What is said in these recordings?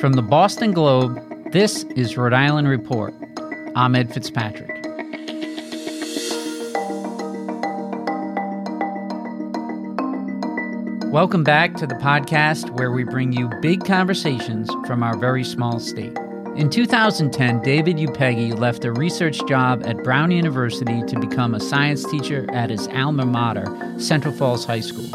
From the Boston Globe, this is Rhode Island Report. I'm Ed Fitzpatrick. Welcome back to the podcast where we bring you big conversations from our very small state. In 2010, David Upegui left a research job at Brown University to become a science teacher at his alma mater, Central Falls High School.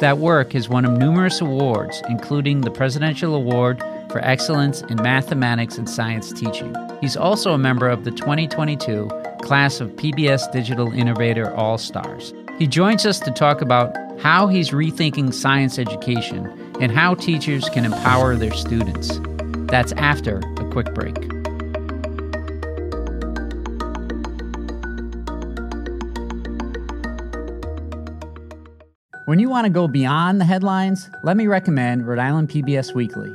That work has won him numerous awards, including the Presidential Award for excellence in mathematics and science teaching. He's also a member of the 2022 class of PBS Digital Innovator All Stars. He joins us to talk about how he's rethinking science education and how teachers can empower their students. That's after a quick break. When you want to go beyond the headlines, let me recommend Rhode Island PBS Weekly.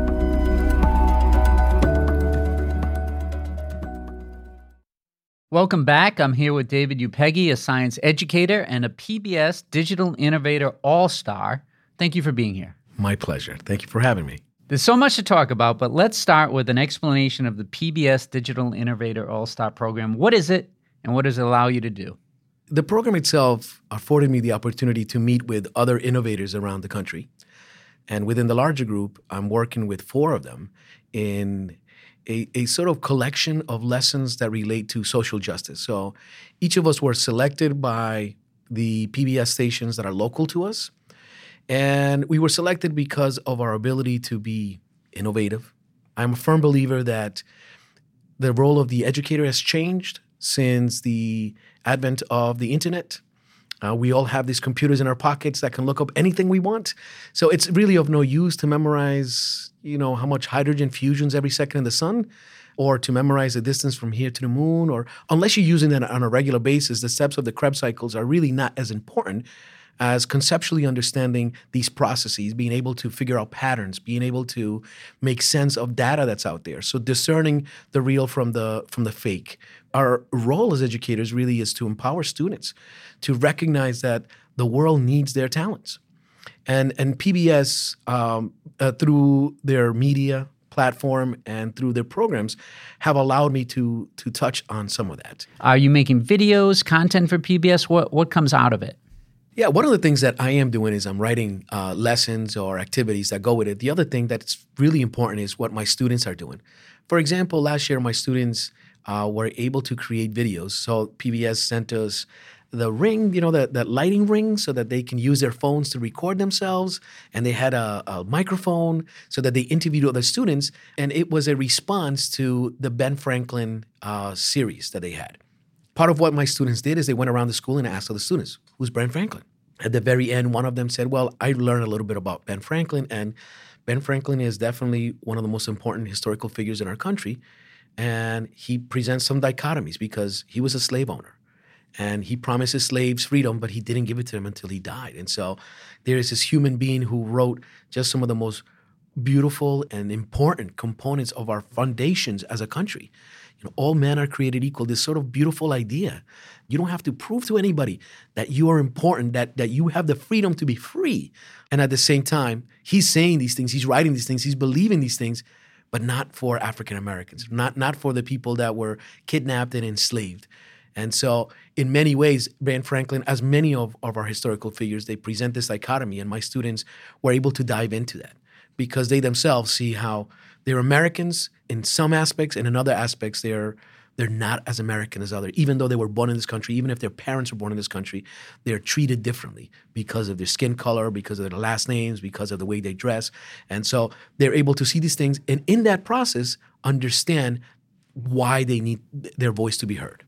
Welcome back. I'm here with David Upegui, a science educator and a PBS Digital Innovator All Star. Thank you for being here. My pleasure. Thank you for having me. There's so much to talk about, but let's start with an explanation of the PBS Digital Innovator All Star program. What is it, and what does it allow you to do? The program itself afforded me the opportunity to meet with other innovators around the country. And within the larger group, I'm working with four of them in a, a sort of collection of lessons that relate to social justice. So each of us were selected by the PBS stations that are local to us. And we were selected because of our ability to be innovative. I'm a firm believer that the role of the educator has changed since the advent of the internet. Uh, we all have these computers in our pockets that can look up anything we want. So it's really of no use to memorize, you know, how much hydrogen fusions every second in the sun or to memorize the distance from here to the moon or unless you're using that on a regular basis, the steps of the Krebs cycles are really not as important as conceptually understanding these processes, being able to figure out patterns, being able to make sense of data that's out there. So discerning the real from the from the fake. Our role as educators really is to empower students to recognize that the world needs their talents. And and PBS um, uh, through their media platform and through their programs have allowed me to to touch on some of that. Are you making videos, content for PBS? What what comes out of it? Yeah, one of the things that I am doing is I'm writing uh, lessons or activities that go with it. The other thing that's really important is what my students are doing. For example, last year my students uh, were able to create videos. So PBS sent us the ring, you know, that, that lighting ring so that they can use their phones to record themselves. And they had a, a microphone so that they interviewed other students. And it was a response to the Ben Franklin uh, series that they had part of what my students did is they went around the school and asked other students, who's Ben Franklin? At the very end, one of them said, Well, I learned a little bit about Ben Franklin, and Ben Franklin is definitely one of the most important historical figures in our country. And he presents some dichotomies because he was a slave owner and he promised his slaves freedom, but he didn't give it to them until he died. And so there is this human being who wrote just some of the most beautiful and important components of our foundations as a country. You know, all men are created equal. This sort of beautiful idea. You don't have to prove to anybody that you are important, that that you have the freedom to be free. And at the same time, he's saying these things, he's writing these things, he's believing these things, but not for African Americans, not not for the people that were kidnapped and enslaved. And so, in many ways, Ben Franklin, as many of, of our historical figures, they present this dichotomy, and my students were able to dive into that because they themselves see how they're Americans in some aspects, and in other aspects, they're they're not as American as other. Even though they were born in this country, even if their parents were born in this country, they're treated differently because of their skin color, because of their last names, because of the way they dress, and so they're able to see these things, and in that process, understand why they need their voice to be heard.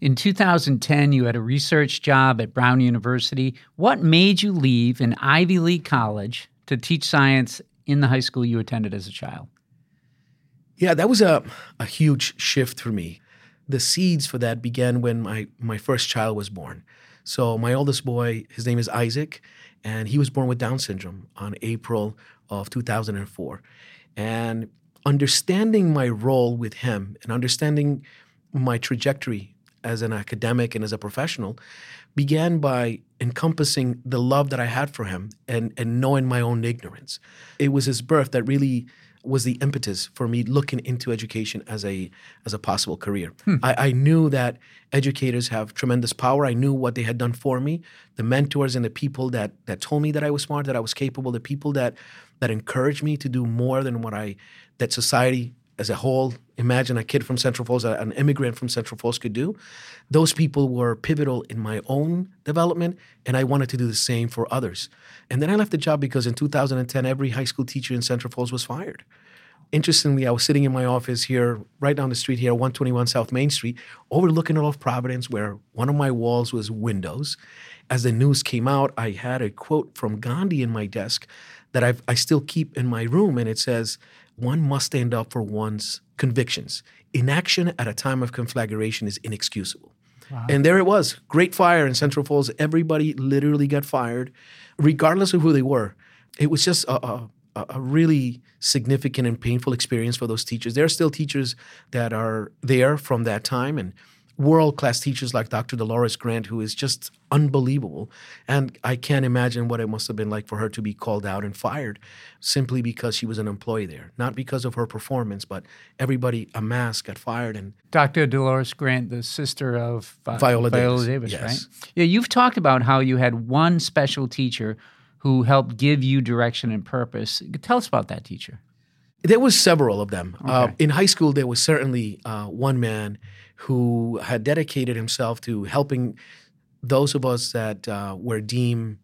In 2010, you had a research job at Brown University. What made you leave an Ivy League college to teach science in the high school you attended as a child? Yeah, that was a, a huge shift for me. The seeds for that began when my, my first child was born. So, my oldest boy, his name is Isaac, and he was born with Down syndrome on April of 2004. And understanding my role with him and understanding my trajectory as an academic and as a professional began by encompassing the love that I had for him and, and knowing my own ignorance. It was his birth that really was the impetus for me looking into education as a as a possible career. Hmm. I, I, knew that educators have tremendous power. I knew what they had done for me, the mentors and the people that that told me that I was smart, that I was capable, the people that that encouraged me to do more than what I that society as a whole, imagine a kid from Central Falls, an immigrant from Central Falls could do. Those people were pivotal in my own development, and I wanted to do the same for others. And then I left the job because in 2010, every high school teacher in Central Falls was fired. Interestingly, I was sitting in my office here, right down the street here, 121 South Main Street, overlooking all of Providence, where one of my walls was windows. As the news came out, I had a quote from Gandhi in my desk that I've, I still keep in my room, and it says, one must stand up for one's convictions. Inaction at a time of conflagration is inexcusable. Wow. And there it was great fire in Central Falls. Everybody literally got fired, regardless of who they were. It was just a, a, a really significant and painful experience for those teachers. There are still teachers that are there from that time, and world class teachers like Dr. Dolores Grant, who is just unbelievable. And I can't imagine what it must have been like for her to be called out and fired simply because she was an employee there, not because of her performance, but everybody amassed got fired. And Dr. Dolores Grant, the sister of uh, Viola, Viola Davis, Davis yes. right? Yeah, you've talked about how you had one special teacher who helped give you direction and purpose. Tell us about that teacher. There was several of them. Okay. Uh, in high school, there was certainly uh, one man who had dedicated himself to helping those of us that uh, were deemed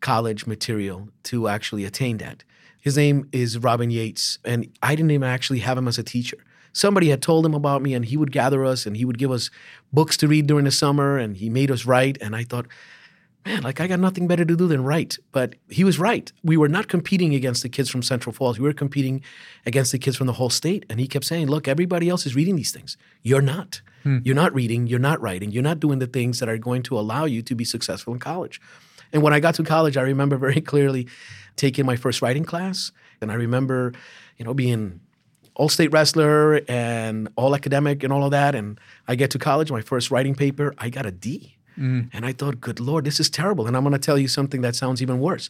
college material to actually attain that. His name is Robin Yates, and I didn't even actually have him as a teacher. Somebody had told him about me, and he would gather us and he would give us books to read during the summer, and he made us write. And I thought, man, like I got nothing better to do than write. But he was right. We were not competing against the kids from Central Falls. We were competing against the kids from the whole state. And he kept saying, look, everybody else is reading these things. You're not. Hmm. You're not reading. You're not writing. You're not doing the things that are going to allow you to be successful in college. And when I got to college, I remember very clearly taking my first writing class. And I remember, you know, being all state wrestler and all academic and all of that. And I get to college, my first writing paper, I got a D. Mm. And I thought, good Lord, this is terrible. And I'm going to tell you something that sounds even worse.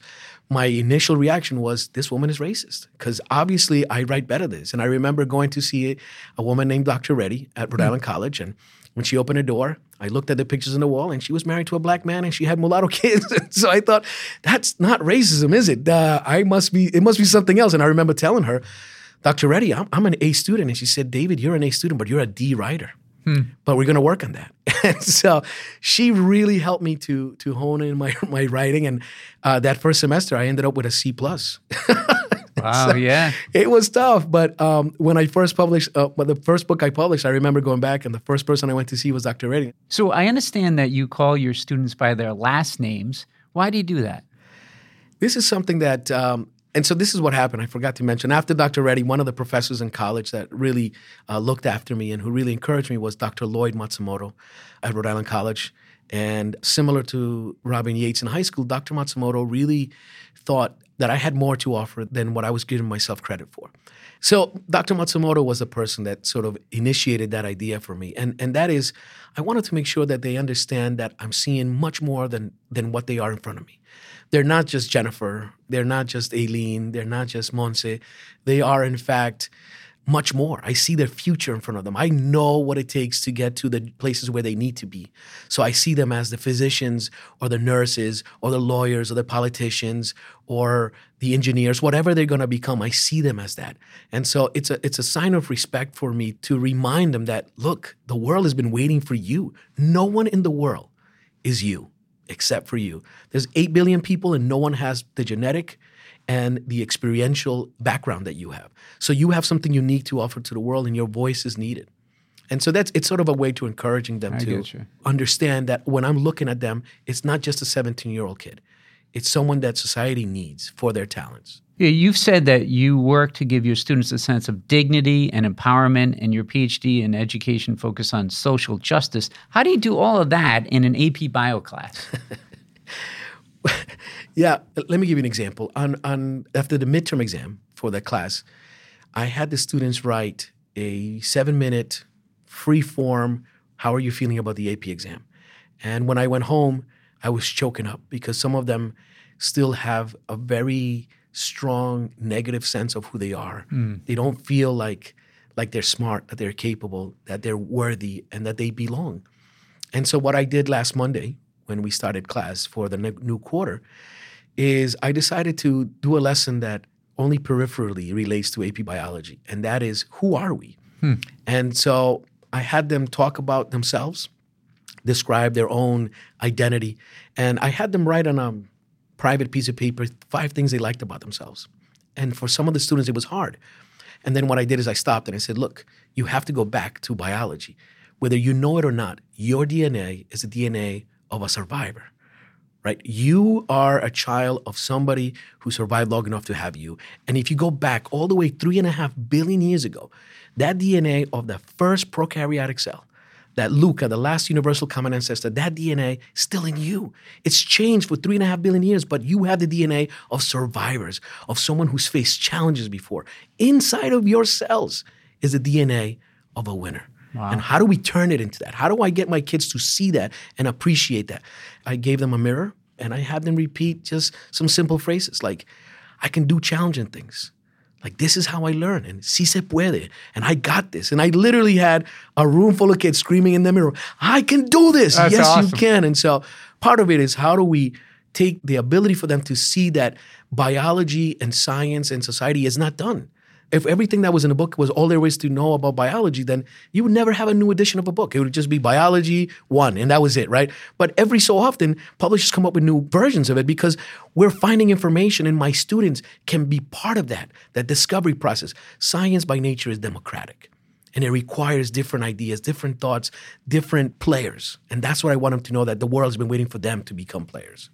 My initial reaction was, this woman is racist. Because obviously I write better than this. And I remember going to see a woman named Dr. Reddy at Rhode mm. Island College. And when she opened her door, I looked at the pictures on the wall and she was married to a black man and she had mulatto kids. so I thought, that's not racism, is it? Uh, I must be, it must be something else. And I remember telling her, Dr. Reddy, I'm, I'm an A student. And she said, David, you're an A student, but you're a D writer. Hmm. But we're going to work on that. and so she really helped me to to hone in my my writing. And uh, that first semester, I ended up with a C plus. wow! so yeah, it was tough. But um, when I first published, uh, the first book I published, I remember going back, and the first person I went to see was Dr. Reddy. So I understand that you call your students by their last names. Why do you do that? This is something that um, and so this is what happened. I forgot to mention. After Dr. Reddy, one of the professors in college that really uh, looked after me and who really encouraged me was Dr. Lloyd Matsumoto at Rhode Island College. And similar to Robin Yates in high school, Dr. Matsumoto really thought that I had more to offer than what I was giving myself credit for. So Dr. Matsumoto was the person that sort of initiated that idea for me. And, and that is, I wanted to make sure that they understand that I'm seeing much more than, than what they are in front of me they're not just Jennifer, they're not just Aileen, they're not just Monse. They are, in fact, much more. I see their future in front of them. I know what it takes to get to the places where they need to be. So I see them as the physicians or the nurses or the lawyers or the politicians or the engineers, whatever they're going to become. I see them as that. And so it's a it's a sign of respect for me to remind them that look, the world has been waiting for you. No one in the world is you except for you. There's 8 billion people and no one has the genetic and the experiential background that you have. So you have something unique to offer to the world, and your voice is needed. And so that's it's sort of a way to encouraging them I to understand that when I'm looking at them, it's not just a 17 year old kid. It's someone that society needs for their talents. Yeah, you've said that you work to give your students a sense of dignity and empowerment, and your PhD in education focus on social justice. How do you do all of that in an AP Bio class? Yeah, let me give you an example. On on after the midterm exam for that class, I had the students write a seven minute free form. How are you feeling about the AP exam? And when I went home, I was choking up because some of them still have a very strong negative sense of who they are. Hmm. They don't feel like like they're smart, that they're capable, that they're worthy, and that they belong. And so what I did last Monday when we started class for the ne- new quarter is I decided to do a lesson that only peripherally relates to AP biology, and that is who are we? Hmm. And so I had them talk about themselves, describe their own identity, and I had them write on a private piece of paper five things they liked about themselves. And for some of the students, it was hard. And then what I did is I stopped and I said, look, you have to go back to biology. Whether you know it or not, your DNA is the DNA of a survivor right? You are a child of somebody who survived long enough to have you. And if you go back all the way three and a half billion years ago, that DNA of the first prokaryotic cell, that Luca, the last universal common ancestor, that DNA is still in you. It's changed for three and a half billion years, but you have the DNA of survivors, of someone who's faced challenges before. Inside of your cells is the DNA of a winner. And how do we turn it into that? How do I get my kids to see that and appreciate that? I gave them a mirror and I had them repeat just some simple phrases like, I can do challenging things. Like, this is how I learn. And si se puede. And I got this. And I literally had a room full of kids screaming in the mirror, I can do this. That's yes, you can. And so part of it is how do we take the ability for them to see that biology and science and society is not done? If everything that was in the book was all there was to know about biology, then you would never have a new edition of a book. It would just be biology one, and that was it, right? But every so often, publishers come up with new versions of it because we're finding information, and my students can be part of that, that discovery process. Science by nature is democratic and it requires different ideas, different thoughts, different players. And that's what I want them to know that the world's been waiting for them to become players.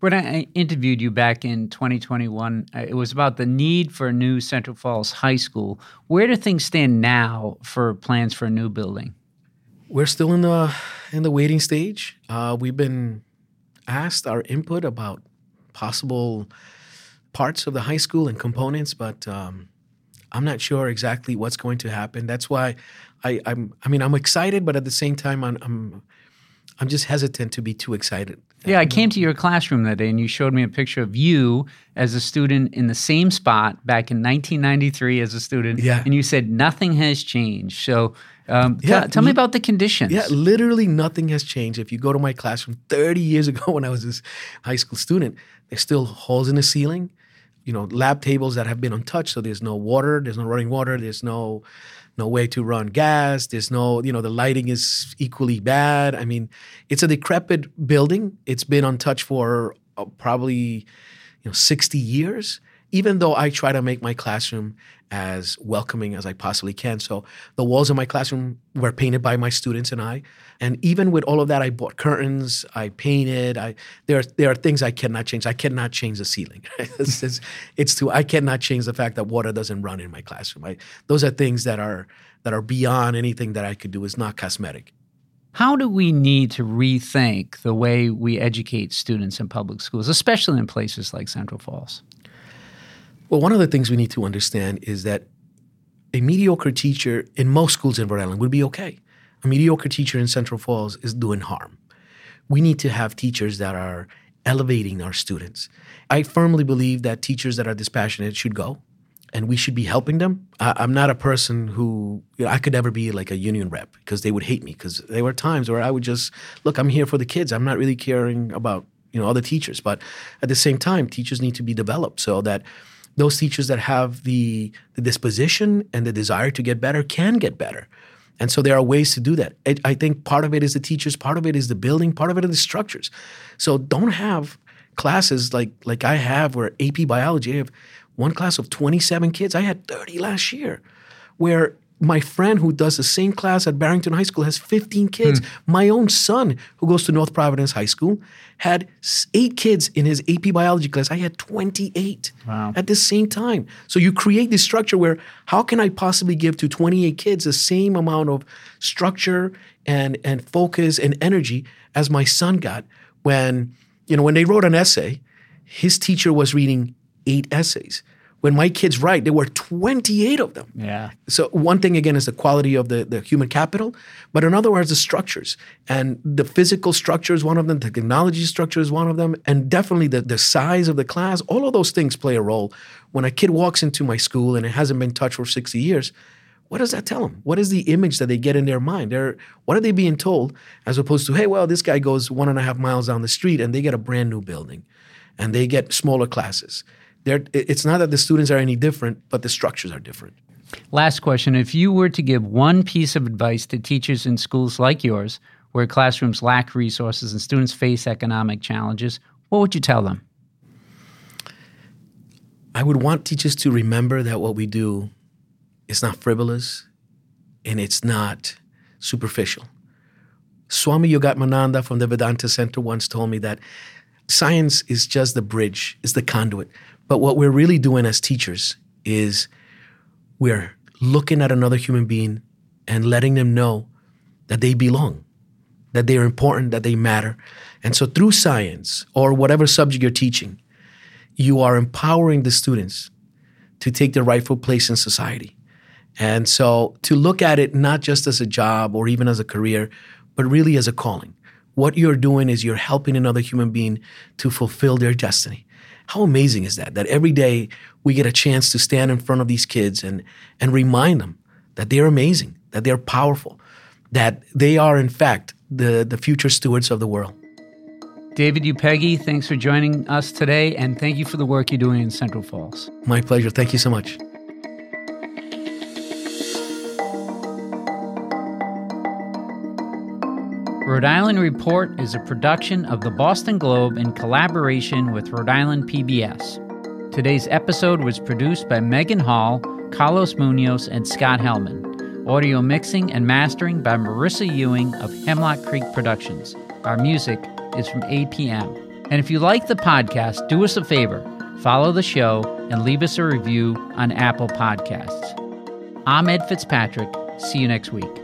When I interviewed you back in 2021, uh, it was about the need for a new Central Falls High School. Where do things stand now for plans for a new building? We're still in the in the waiting stage. Uh, we've been asked our input about possible parts of the high school and components, but um, I'm not sure exactly what's going to happen. That's why I, I'm. I mean, I'm excited, but at the same time, I'm. I'm, I'm just hesitant to be too excited. Yeah, I came to your classroom that day and you showed me a picture of you as a student in the same spot back in 1993 as a student. Yeah. And you said nothing has changed. So um, Yeah, tell, tell me about the conditions. Yeah, literally nothing has changed. If you go to my classroom 30 years ago when I was a high school student, there's still holes in the ceiling, you know, lab tables that have been untouched. So there's no water, there's no running water, there's no no way to run gas, there's no, you know, the lighting is equally bad. I mean, it's a decrepit building. It's been untouched for uh, probably you know 60 years even though i try to make my classroom as welcoming as i possibly can. So the walls of my classroom were painted by my students and i. And even with all of that i bought curtains i painted i there are there are things i cannot change. I cannot change the ceiling. It's, it's, it's too i cannot change the fact that water doesn't run in my classroom. I, those are things that are that are beyond anything that i could do. It's not cosmetic. How do we need to rethink the way we educate students in public schools, especially in places like Central Falls? Well, one of the things we need to understand is that a mediocre teacher in most schools in Rhode Island would be okay. A mediocre teacher in Central Falls is doing harm. We need to have teachers that are elevating our students. I firmly believe that teachers that are dispassionate should go and we should be helping them. I, am not a person who you know, I could never be like a union rep because they would hate me because there were times where I would just look. I'm here for the kids. I'm not really caring about you know other teachers, but at the same time, teachers need to be developed so that those teachers that have the, the disposition and the desire to get better can get better. And so there are ways to do that. I think part of it is the teachers, part of it is the building, part of it is the structures. So don't have classes like like I have where AP biology, I have one class of 27 kids. I had 30 last year, where my friend who does the same class at Barrington High School has 15 kids. Hmm. My own son, who goes to North Providence High School, had eight kids in his AP biology class. I had 28 wow. at the same time. So you create this structure where how can I possibly give to 28 kids the same amount of structure and, and focus and energy as my son got when, you know, when they wrote an essay, his teacher was reading eight essays. When my kids write, there were 28 of them. Yeah. So one thing again is the quality of the, the human capital, but in other words, the structures. And the physical structure is one of them, the technology structure is one of them, and definitely the, the size of the class, all of those things play a role. When a kid walks into my school and it hasn't been touched for 60 years, what does that tell them? What is the image that they get in their mind? They're, what are they being told as opposed to, hey, well, this guy goes one and a half miles down the street and they get a brand new building and they get smaller classes they're, it's not that the students are any different, but the structures are different. Last question. If you were to give one piece of advice to teachers in schools like yours, where classrooms lack resources and students face economic challenges, what would you tell them? I would want teachers to remember that what we do is not frivolous and it's not superficial. Swami Yogatmananda from the Vedanta Center once told me that science is just the bridge, is the conduit. But what we're really doing as teachers is we're looking at another human being and letting them know that they belong, that they are important, that they matter. And so through science or whatever subject you're teaching, you are empowering the students to take their rightful place in society. And so to look at it not just as a job or even as a career, but really as a calling. What you're doing is you're helping another human being to fulfill their destiny. How amazing is that? That every day we get a chance to stand in front of these kids and, and remind them that they're amazing, that they're powerful, that they are, in fact, the, the future stewards of the world. David Upegui, thanks for joining us today, and thank you for the work you're doing in Central Falls. My pleasure. Thank you so much. Rhode Island Report is a production of the Boston Globe in collaboration with Rhode Island PBS. Today's episode was produced by Megan Hall, Carlos Munoz, and Scott Hellman. Audio mixing and mastering by Marissa Ewing of Hemlock Creek Productions. Our music is from APM. And if you like the podcast, do us a favor follow the show and leave us a review on Apple Podcasts. I'm Ed Fitzpatrick. See you next week.